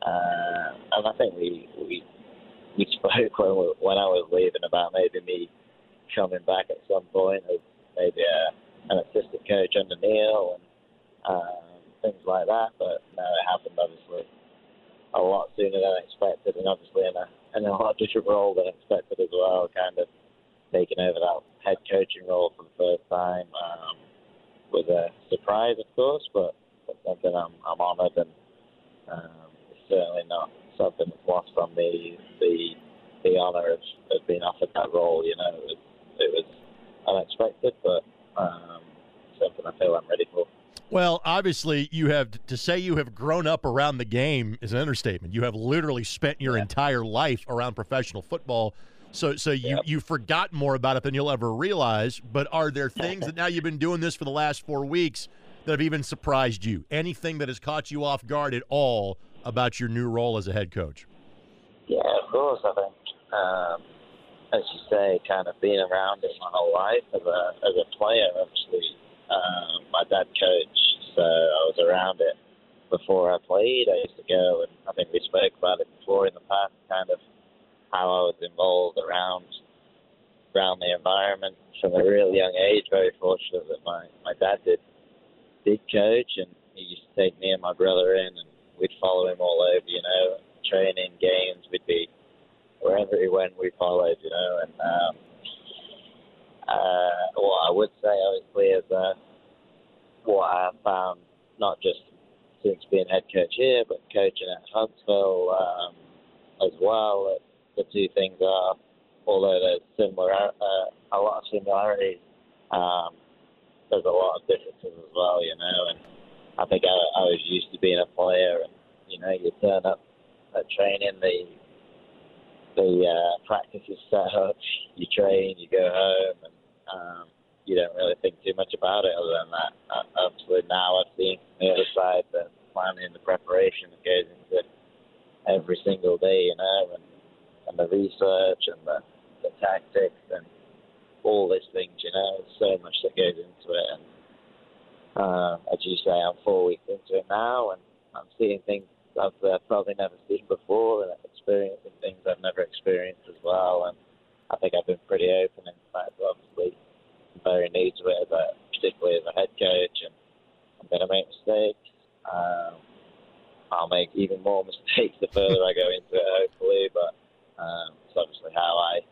Uh, and I think we we we spoke when we, when I was leaving about maybe me coming back at some point as maybe a, an assistant coach under Neil and um, things like that. But no, it happened obviously a lot sooner than expected, and obviously in a in a lot different role than expected as well. Kind of taking over that head coaching role for the first time um, was a surprise, of course, but, but something I'm I'm honoured and. Um, certainly not something that's lost on me. The the honour of, of being offered that role, you know, it was, it was unexpected, but um, something I feel I'm ready for. Well, obviously, you have to say you have grown up around the game is an understatement. You have literally spent your yeah. entire life around professional football. So, so you, yep. you forgot more about it than you'll ever realize. But are there things that now you've been doing this for the last four weeks that have even surprised you? Anything that has caught you off guard at all about your new role as a head coach? Yeah, of course. I think, um, as you say, kind of being around it my whole life as a as a player. Obviously, um, my dad coached, so I was around it before I played. I used to go, and I think we spoke about it before in the past, kind of how I was involved around around the environment from a really young age. Very fortunate that my my dad did did coach, and he used to take me and my brother in and we'd follow him all over, you know, training, games, we'd be wherever he went, we followed, you know, and um, uh, what I would say, obviously, is uh, what I found, not just since being head coach here, but coaching at Huntsville um, as well. The two things are, although there's similar, uh, a lot of similarities, um, there's a lot of differences as well, you know, and I think I, I was used to being a player, and you know, you turn up at training, the the uh, practice is set up, you train, you go home, and um, you don't really think too much about it other than that. Uh, obviously, now I've seen the other side, the planning, the preparation that goes into every single day, you know, and, and the research and the, the tactics and all these things, you know, so much that goes into it, and uh, as you say, I'm four weeks into it now, and I'm seeing things I've uh, probably never seen before, and experiencing things I've never experienced as well. And I think I've been pretty open. In fact, obviously, I'm very new to it, a, particularly as a head coach, and I'm going to make mistakes. Um, I'll make even more mistakes the further I go into it, hopefully. But um, it's obviously how I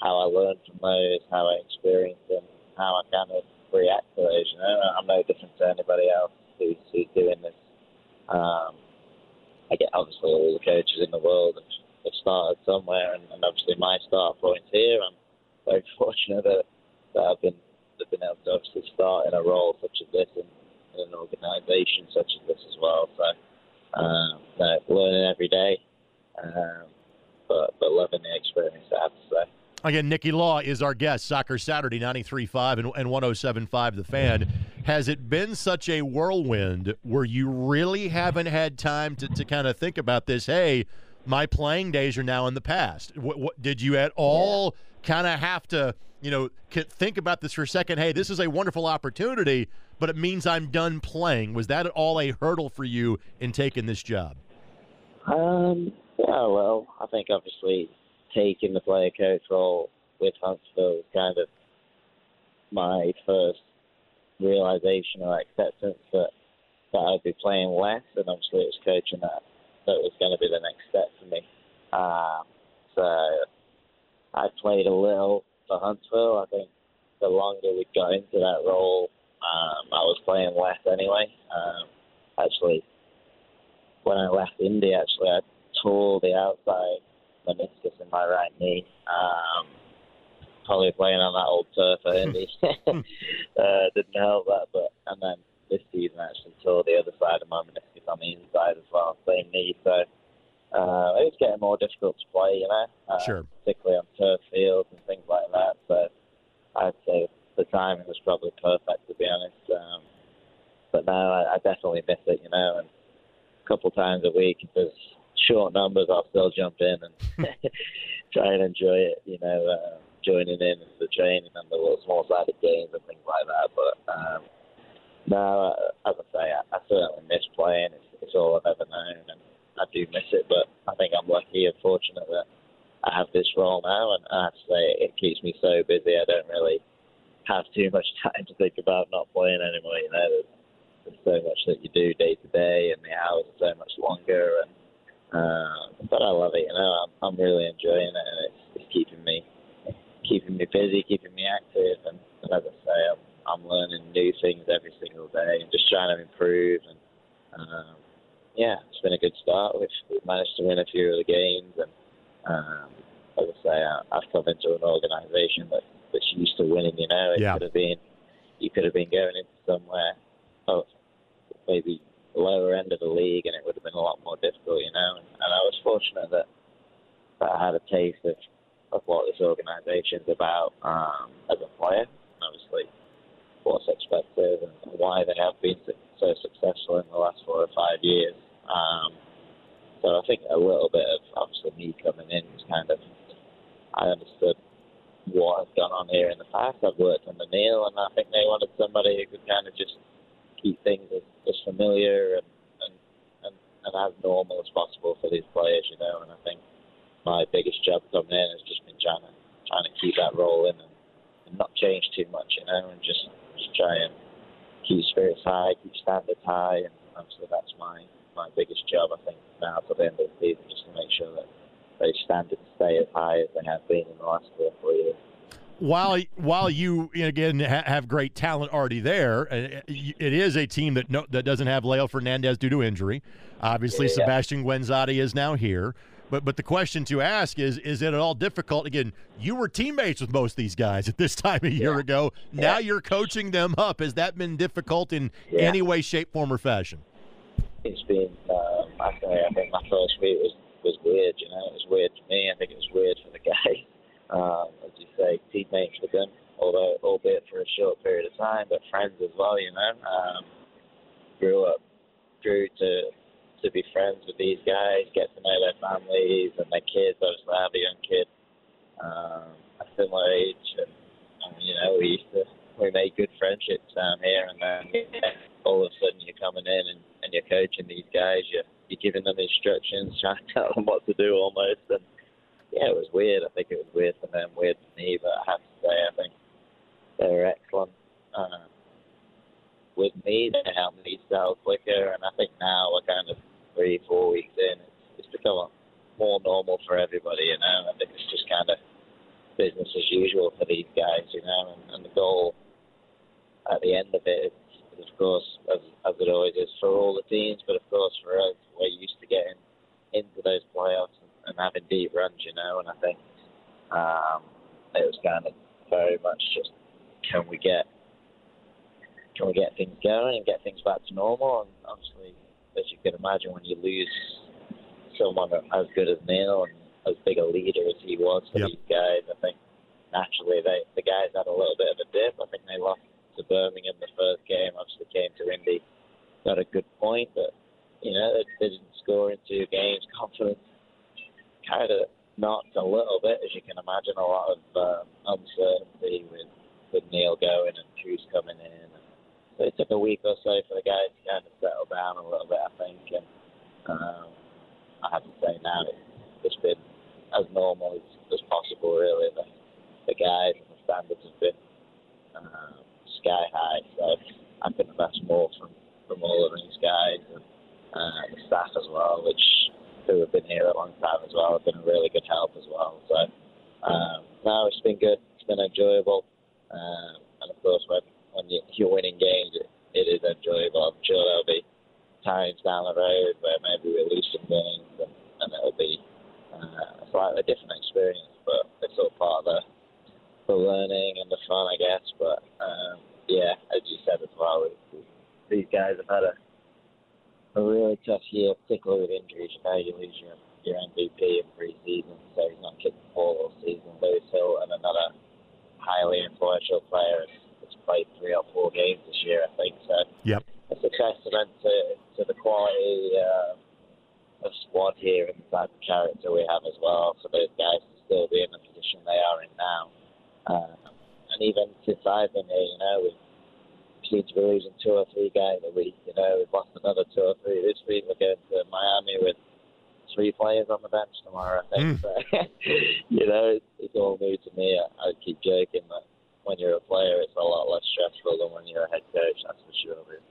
how I learn from those, how I experience them, how I kind of react to. You know, I'm no different to anybody else who's, who's doing this. Um, I get obviously all the coaches in the world have, have started somewhere, and, and obviously my start point here. I'm very fortunate that, that I've been have been able to obviously start in a role such as this in, in an organisation such as this as well. So, um, learning every day, um, but but loving the experience. I have to say. Again, Nicky Law is our guest. Soccer Saturday, 93.5 and, and 107.5 The Fan. Has it been such a whirlwind where you really haven't had time to, to kind of think about this? Hey, my playing days are now in the past. What, what did you at all kind of have to, you know, think about this for a second? Hey, this is a wonderful opportunity, but it means I'm done playing. Was that at all a hurdle for you in taking this job? Um, yeah, well, I think obviously taking the player coach role with Huntsville was kind of my first realization or acceptance that that I'd be playing less, and obviously it was coaching that that was going to be the next step for me. Um, so I played a little for Huntsville. I think the longer we got into that role, um, I was playing less anyway. Um, actually, when I left Indy, actually I tore the outside meniscus in my right knee. Um, probably playing on that old turf at Indy uh, didn't help that. But and then this season I actually tore the other side of my meniscus on the inside as well, same knee. So uh, it's getting more difficult to play, you know, uh, sure. particularly on turf fields and things like that. So I'd say the timing was probably perfect to be honest. Um, but now I, I definitely miss it, you know, and a couple times a week if there's short numbers, I'll still jump in and try and enjoy it. You know, uh, joining in the training and the little small sided games and things like that. But um, no, uh, as I say, I, I certainly miss playing. It's, it's all I've ever known, and I do miss it. But I think I'm lucky and fortunate that I have this role now, and I have to say it keeps me so busy. I don't really have too much time to think about not playing anymore. You know, there's, there's so much that you do day to day, and the hours are so much longer, and uh, but I love it. You know, I'm, I'm really enjoying it, and it's, it's keeping me keeping me busy, keeping me active, and, and as I say, I'm, I'm learning new things every single day and just trying to improve. And um, yeah, it's been a good start. We've, we've managed to win a few of the games, and um, as I say, I, I've come into an organisation that that's used to winning. You know, it yeah. could have been you could have been going into somewhere, oh, maybe lower end of the league, and it would have been a lot more difficult, you know. And, and I was fortunate that that I had a taste of, of what this organisation is about um, as a player, and obviously what's expected and why they have been so successful in the last four or five years. Um, so I think a little bit of obviously me coming in was kind of I understood what has gone on here in the past. I've worked under Neil, and I think they wanted somebody who could kind of just keep things as, as familiar and, and, and, and as normal as possible for these players, you know. And I think my biggest job coming in has just been trying to trying to keep that rolling and, and not change too much, you know, and just just try and keep spirits high, keep standards high, and obviously that's my my biggest job. I think now to the end of the season, just to make sure that those standards stay as high as they have been in the last three or four years while while you again have great talent already there, uh, it is a team that no, that doesn't have Leo Fernandes due to injury. Obviously, yeah. Sebastian Guenzatti is now here. But but the question to ask is is it at all difficult? Again, you were teammates with most of these guys at this time a year yeah. ago. Yeah. Now you're coaching them up. Has that been difficult in any way, shape, form, or fashion? It's been. Um, I, I think my first week was was weird. You know, it was weird for me. I think it was weird for the guys um, as you say, teammates with them, although albeit for a short period of time, but friends as well. You know, um, grew up, grew to to be friends with these guys, get to know their families and their kids. Obviously, I have a young kid, um, a similar age, and, and you know, we used to we made good friendships down here, and then all of a sudden you're coming in and, and you're coaching these guys, you're you're giving them instructions, trying to tell them what to do almost, and yeah, it was weird. I think it was weird for them, weird for me, but I have to say, I think they were excellent. Um, with me, they helped me sell quicker, and I think now we're kind of three, four weeks in, it's, it's become more normal for everybody, you know, and it's just kind of business as usual for these guys, you know, and, and the goal at the end of it is, of course, as, as it always is for all the teams, but of course for us, we're used to getting into those playoffs and, having deep runs, you know, and I think um, it was kind of very much just can we get can we get things going and get things back to normal? And obviously, as you can imagine, when you lose someone as good as Neil and as big a leader as he was for yep. these guys, I think naturally they the guys had a little bit of a dip. I think they lost to Birmingham the first game. Obviously, came to Indy, got a good point, but you know they, they didn't score in two games. Confidence kind of knocked a little bit, as you can imagine. A lot of um, uncertainty with with Neil going and who's coming in. So it took a week or so for the guys to kind of settle down a little bit, I think. And um, I have to say now it's, been as normal as, as possible, really. The, the guys and the standards have been um, sky high. So I think that's more from, from all of these guys and uh, the staff as well, which who have been here a long time as well, have been a really good help as well. So um, no, it's been good. It's been enjoyable. Um, and of course, when when you're winning games, it, it is enjoyable. I'm sure there'll be times down the road where maybe we lose some games and, and it'll be uh, a slightly different experience, but it's all part of the, the learning and the fun, I guess. But um, yeah, as you said as well, we, we, these guys have had a, a really tough year, particularly with injuries. You know, you lose your, your MVP in pre-season, so he's not kicked the ball all season. Lewis Hilton, another highly influential player has played three or four games this year, I think. So yep. it's a testament to, to the quality uh, of squad here and the type of character we have as well for those guys to still be in the position they are in now. Uh, and even since I've been here, you know, we've to be losing two or three guys a week. You know, we've lost another two or three this week. We're going to Miami with three players on the bench tomorrow, I think. Mm. So, you know, it's, it's all new to me. I, I keep joking that when you're a player, it's a lot less stressful than when you're a head coach. That's for sure. But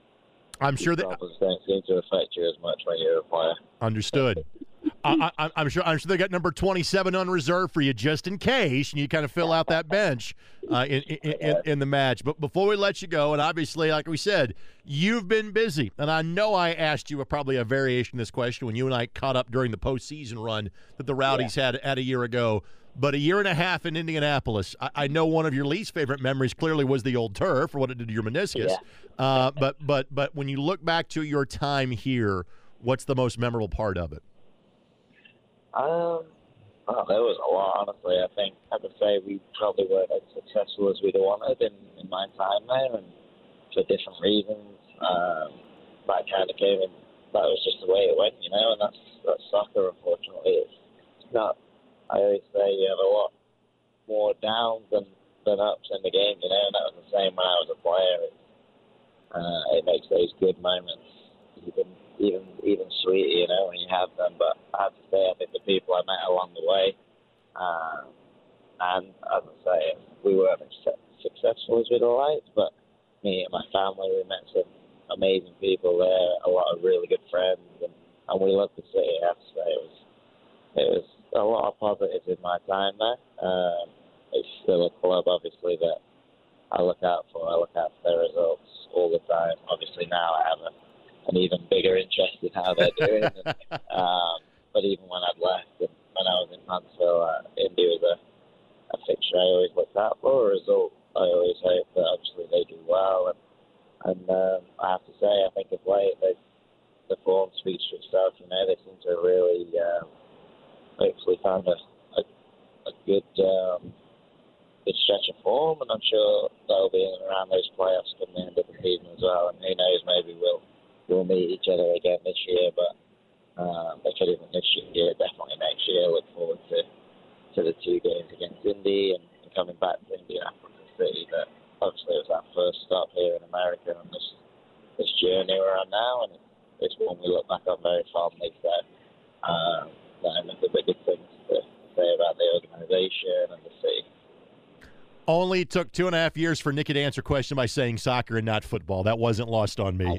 I'm sure that don't seem to affect you as much when you're a player. Understood. I, am sure. I'm sure they got number 27 on reserve for you just in case, and you kind of fill out that bench uh, in, in, in, in, the match. But before we let you go, and obviously, like we said, you've been busy, and I know I asked you a, probably a variation of this question when you and I caught up during the postseason run that the Rowdies yeah. had at a year ago. But a year and a half in Indianapolis, I, I, know one of your least favorite memories clearly was the old turf for what it did to your meniscus. Yeah. Uh, but but but when you look back to your time here, what's the most memorable part of it? Um, oh, there was a lot. Honestly, I think I would say we probably weren't as successful as we'd wanted in, in my time there, and for different reasons. Um, that kind of came in. That was just the way it went, you know. And that's that's soccer. Unfortunately, it's, it's not I always say you have a lot more downs than, than ups in the game, you know, and that was the same when I was a player. It, uh, it makes those good moments even even even sweeter, you know, when you have them. But I have to say, I think the people I met along the way, uh, and as I say, we weren't as successful as we'd liked, but me and my family, we met some amazing people there, a lot of really good friends, and, and we loved the city. I have to say, it was it was a lot of positives in my time there. Um, it's still a club, obviously, that I look out for. I look out for their results all the time. Obviously, now I have a, an even bigger interest in how they're doing. and, um, but even when I'd left and when I was in Huntsville, uh, Indy was a, a fixture I always looked out for. A result I always hope that obviously they do well. And, and um, I have to say, I think of late, they, the form speaks for itself. You know, they seem to really um, hopefully found a, a, a good um, good stretch of form, and I'm sure they'll be in and around those playoffs come the end of the season as well. And who knows, maybe we'll we'll meet each other again this year, but um, if it isn't this year, definitely next year. Look forward to to the two games against Indy and, coming back to Indianapolis City. But obviously, it was our first stop here in America on this this journey we're on now, and it's one we look back on very fondly. So. Um, time and the biggest things to say about the organisation and the city. Only took two and a half years for Nicky to answer question by saying soccer and not football. That wasn't lost on me.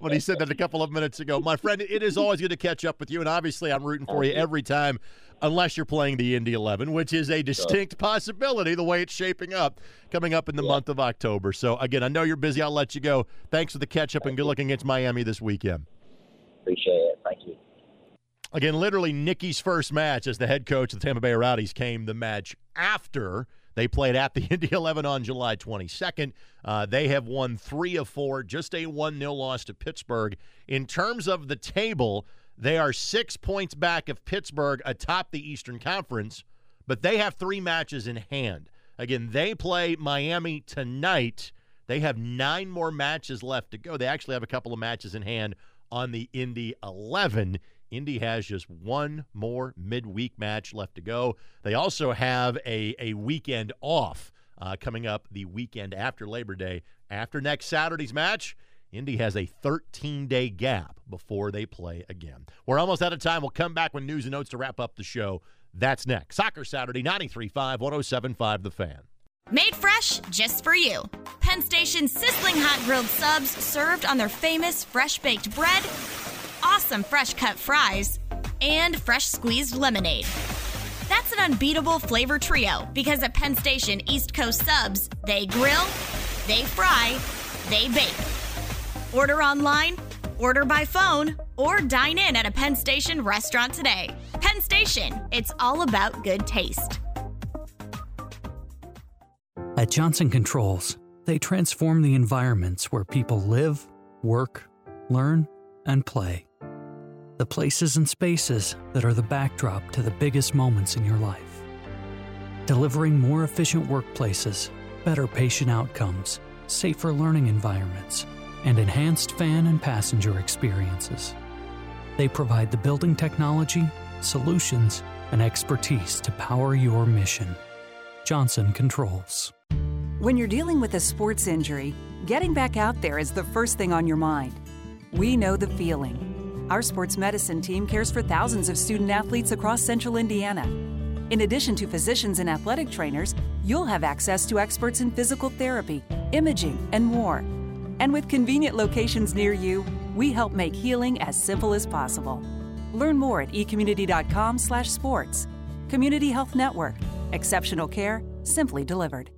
when he said that a couple of minutes ago. My friend, it is always good to catch up with you, and obviously I'm rooting for you every time, unless you're playing the Indy 11, which is a distinct possibility the way it's shaping up coming up in the month of October. So, again, I know you're busy. I'll let you go. Thanks for the catch up and good luck against Miami this weekend. Appreciate it. Again, literally Nicky's first match as the head coach of the Tampa Bay Rowdies came the match after they played at the Indy 11 on July 22nd. Uh, they have won three of four, just a 1 0 loss to Pittsburgh. In terms of the table, they are six points back of Pittsburgh atop the Eastern Conference, but they have three matches in hand. Again, they play Miami tonight. They have nine more matches left to go. They actually have a couple of matches in hand on the Indy 11. Indy has just one more midweek match left to go. They also have a, a weekend off uh, coming up the weekend after Labor Day. After next Saturday's match, Indy has a 13 day gap before they play again. We're almost out of time. We'll come back with news and notes to wrap up the show. That's next. Soccer Saturday, 93.5, 107.5 The Fan. Made fresh just for you. Penn Station's sizzling hot grilled subs served on their famous fresh baked bread awesome fresh cut fries, and fresh squeezed lemonade. That's an unbeatable flavor trio because at Penn Station East Coast Subs, they grill, they fry, they bake. Order online, order by phone, or dine in at a Penn Station restaurant today. Penn Station, it's all about good taste. At Johnson Controls, they transform the environments where people live, work, learn, and play the places and spaces that are the backdrop to the biggest moments in your life. Delivering more efficient workplaces, better patient outcomes, safer learning environments, and enhanced fan and passenger experiences. They provide the building technology, solutions, and expertise to power your mission. Johnson Controls. When you're dealing with a sports injury, getting back out there is the first thing on your mind. We know the feeling our sports medicine team cares for thousands of student athletes across central Indiana. In addition to physicians and athletic trainers, you'll have access to experts in physical therapy, imaging, and more. And with convenient locations near you, we help make healing as simple as possible. Learn more at ecommunity.com/sports. Community Health Network. Exceptional care, simply delivered.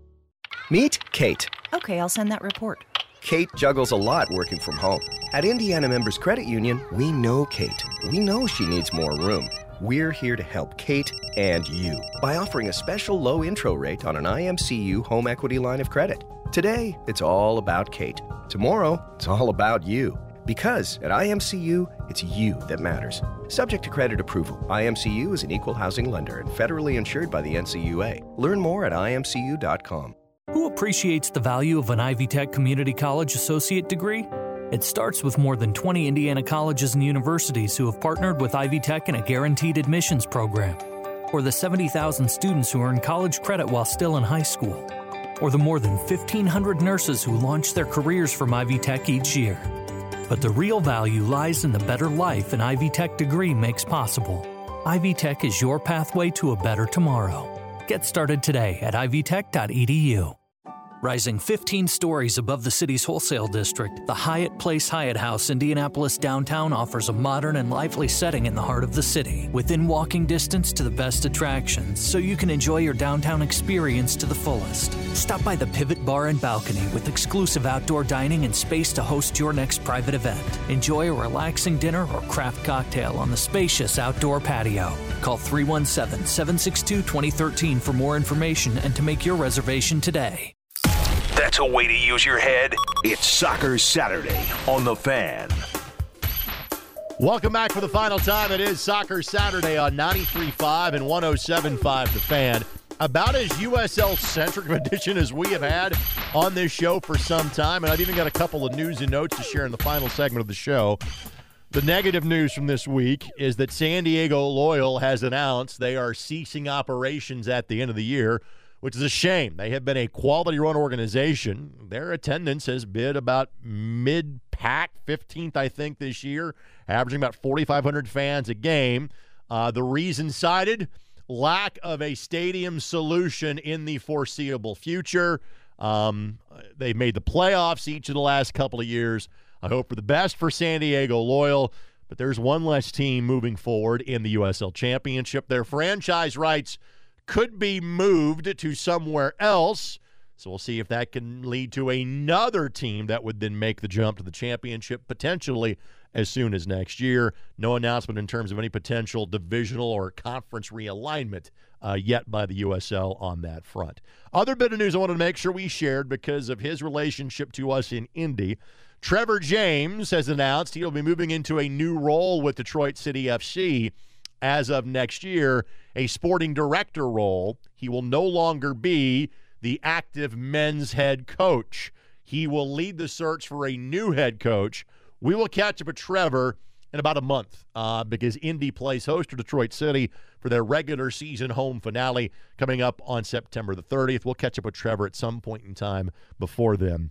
Meet Kate. Okay, I'll send that report. Kate juggles a lot working from home. At Indiana Members Credit Union, we know Kate. We know she needs more room. We're here to help Kate and you by offering a special low intro rate on an IMCU home equity line of credit. Today, it's all about Kate. Tomorrow, it's all about you. Because at IMCU, it's you that matters. Subject to credit approval, IMCU is an equal housing lender and federally insured by the NCUA. Learn more at imcu.com. Who appreciates the value of an Ivy Tech Community College associate degree? It starts with more than 20 Indiana colleges and universities who have partnered with Ivy Tech in a guaranteed admissions program, or the 70,000 students who earn college credit while still in high school, or the more than 1,500 nurses who launch their careers from Ivy Tech each year. But the real value lies in the better life an Ivy Tech degree makes possible. Ivy Tech is your pathway to a better tomorrow. Get started today at ivytech.edu. Rising 15 stories above the city's wholesale district, the Hyatt Place Hyatt House Indianapolis downtown offers a modern and lively setting in the heart of the city, within walking distance to the best attractions, so you can enjoy your downtown experience to the fullest. Stop by the Pivot Bar and Balcony with exclusive outdoor dining and space to host your next private event. Enjoy a relaxing dinner or craft cocktail on the spacious outdoor patio. Call 317 762 2013 for more information and to make your reservation today. That's a way to use your head. It's Soccer Saturday on The Fan. Welcome back for the final time. It is Soccer Saturday on 93.5 and 107.5 The Fan. About as USL centric of edition as we have had on this show for some time. And I've even got a couple of news and notes to share in the final segment of the show. The negative news from this week is that San Diego Loyal has announced they are ceasing operations at the end of the year which is a shame. They have been a quality run organization. Their attendance has been about mid pack, 15th, I think, this year, averaging about 4,500 fans a game. Uh, the reason cited lack of a stadium solution in the foreseeable future. Um, they've made the playoffs each of the last couple of years. I hope for the best for San Diego Loyal, but there's one less team moving forward in the USL Championship. Their franchise rights could be moved to somewhere else. So we'll see if that can lead to another team that would then make the jump to the championship potentially as soon as next year. No announcement in terms of any potential divisional or conference realignment uh, yet by the USL on that front. Other bit of news I wanted to make sure we shared because of his relationship to us in Indy. Trevor James has announced he'll be moving into a new role with Detroit City FC as of next year, a sporting director role. He will no longer be the active men's head coach. He will lead the search for a new head coach. We will catch up with Trevor in about a month uh, because Indy plays host to Detroit City for their regular season home finale coming up on September the 30th. We'll catch up with Trevor at some point in time before then.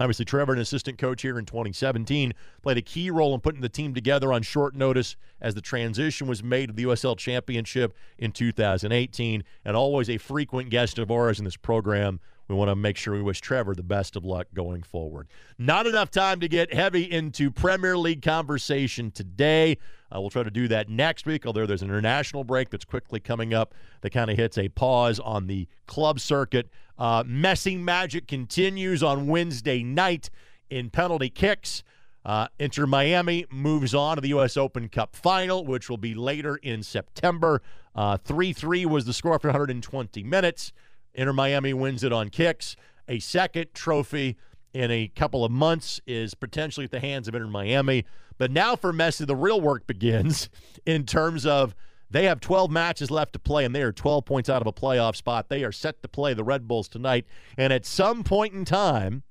Obviously, Trevor, an assistant coach here in 2017, played a key role in putting the team together on short notice as the transition was made to the USL Championship in 2018, and always a frequent guest of ours in this program. We want to make sure we wish Trevor the best of luck going forward. Not enough time to get heavy into Premier League conversation today. Uh, we'll try to do that next week, although there's an international break that's quickly coming up that kind of hits a pause on the club circuit. Uh, magic continues on Wednesday night in penalty kicks. Uh, Inter Miami moves on to the U.S. Open Cup final, which will be later in September. Uh, 3 uh, 3 was the score after 120 minutes. Inter Miami wins it on kicks. A second trophy in a couple of months is potentially at the hands of Inter Miami. But now for Messi, the real work begins in terms of they have 12 matches left to play, and they are 12 points out of a playoff spot. They are set to play the Red Bulls tonight. And at some point in time,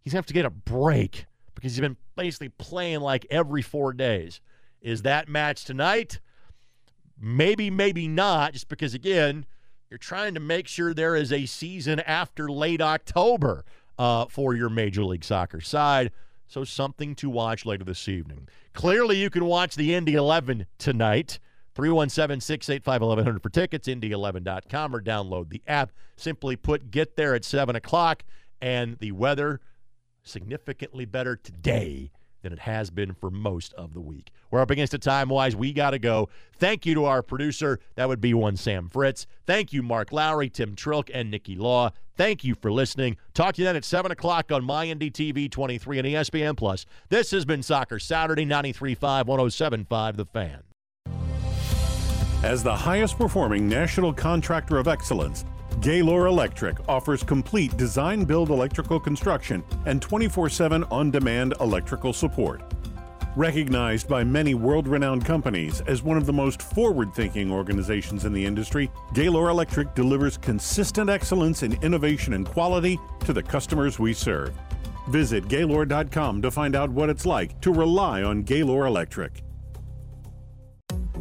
he's going to have to get a break because he's been basically playing like every four days. Is that match tonight? Maybe, maybe not, just because, again, you're trying to make sure there is a season after late October uh, for your Major League Soccer side. So something to watch later this evening. Clearly, you can watch the Indy 11 tonight. 317 685 1100 for tickets, Indy11.com, or download the app. Simply put, get there at 7 o'clock, and the weather significantly better today than it has been for most of the week. We're up against it time wise. We got to go. Thank you to our producer. That would be one Sam Fritz. Thank you, Mark Lowry, Tim Trilk, and Nicky Law. Thank you for listening. Talk to you then at 7 o'clock on MyINDY-TV 23 and ESPN Plus. This has been Soccer Saturday, 93.5, 107.5 The Fan. As the highest performing national contractor of excellence, Gaylor Electric offers complete design build electrical construction and 24 7 on demand electrical support. Recognized by many world renowned companies as one of the most forward thinking organizations in the industry, Gaylor Electric delivers consistent excellence in innovation and quality to the customers we serve. Visit Gaylor.com to find out what it's like to rely on Gaylor Electric.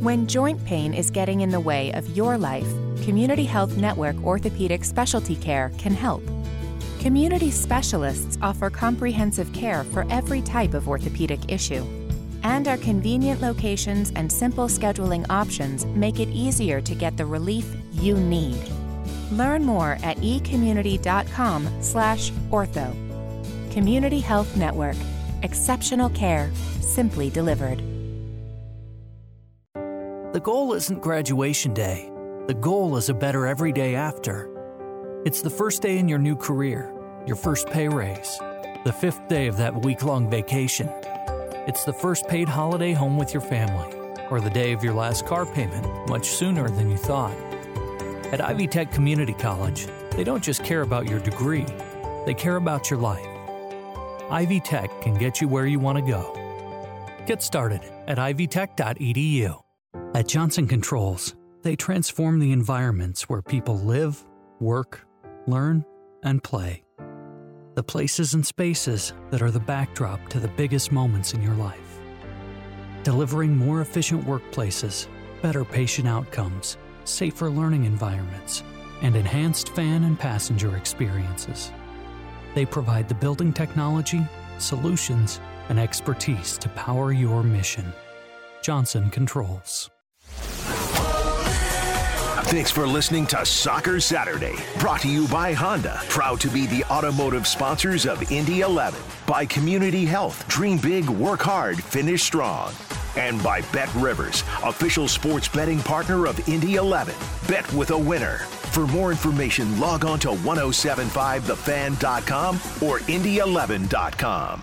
When joint pain is getting in the way of your life, Community Health Network Orthopedic Specialty Care can help. Community specialists offer comprehensive care for every type of orthopedic issue. And our convenient locations and simple scheduling options make it easier to get the relief you need. Learn more at ecommunity.com/ortho. Community Health Network. Exceptional care, simply delivered. The goal isn't graduation day The goal is a better every day after. It's the first day in your new career, your first pay raise, the fifth day of that week long vacation. It's the first paid holiday home with your family, or the day of your last car payment, much sooner than you thought. At Ivy Tech Community College, they don't just care about your degree, they care about your life. Ivy Tech can get you where you want to go. Get started at ivytech.edu. At Johnson Controls, they transform the environments where people live, work, learn, and play. The places and spaces that are the backdrop to the biggest moments in your life. Delivering more efficient workplaces, better patient outcomes, safer learning environments, and enhanced fan and passenger experiences. They provide the building technology, solutions, and expertise to power your mission. Johnson Controls. Thanks for listening to Soccer Saturday, brought to you by Honda, proud to be the automotive sponsors of Indy 11, by Community Health, dream big, work hard, finish strong, and by Bet Rivers, official sports betting partner of Indy 11. Bet with a winner. For more information, log on to 1075thefan.com or indy11.com.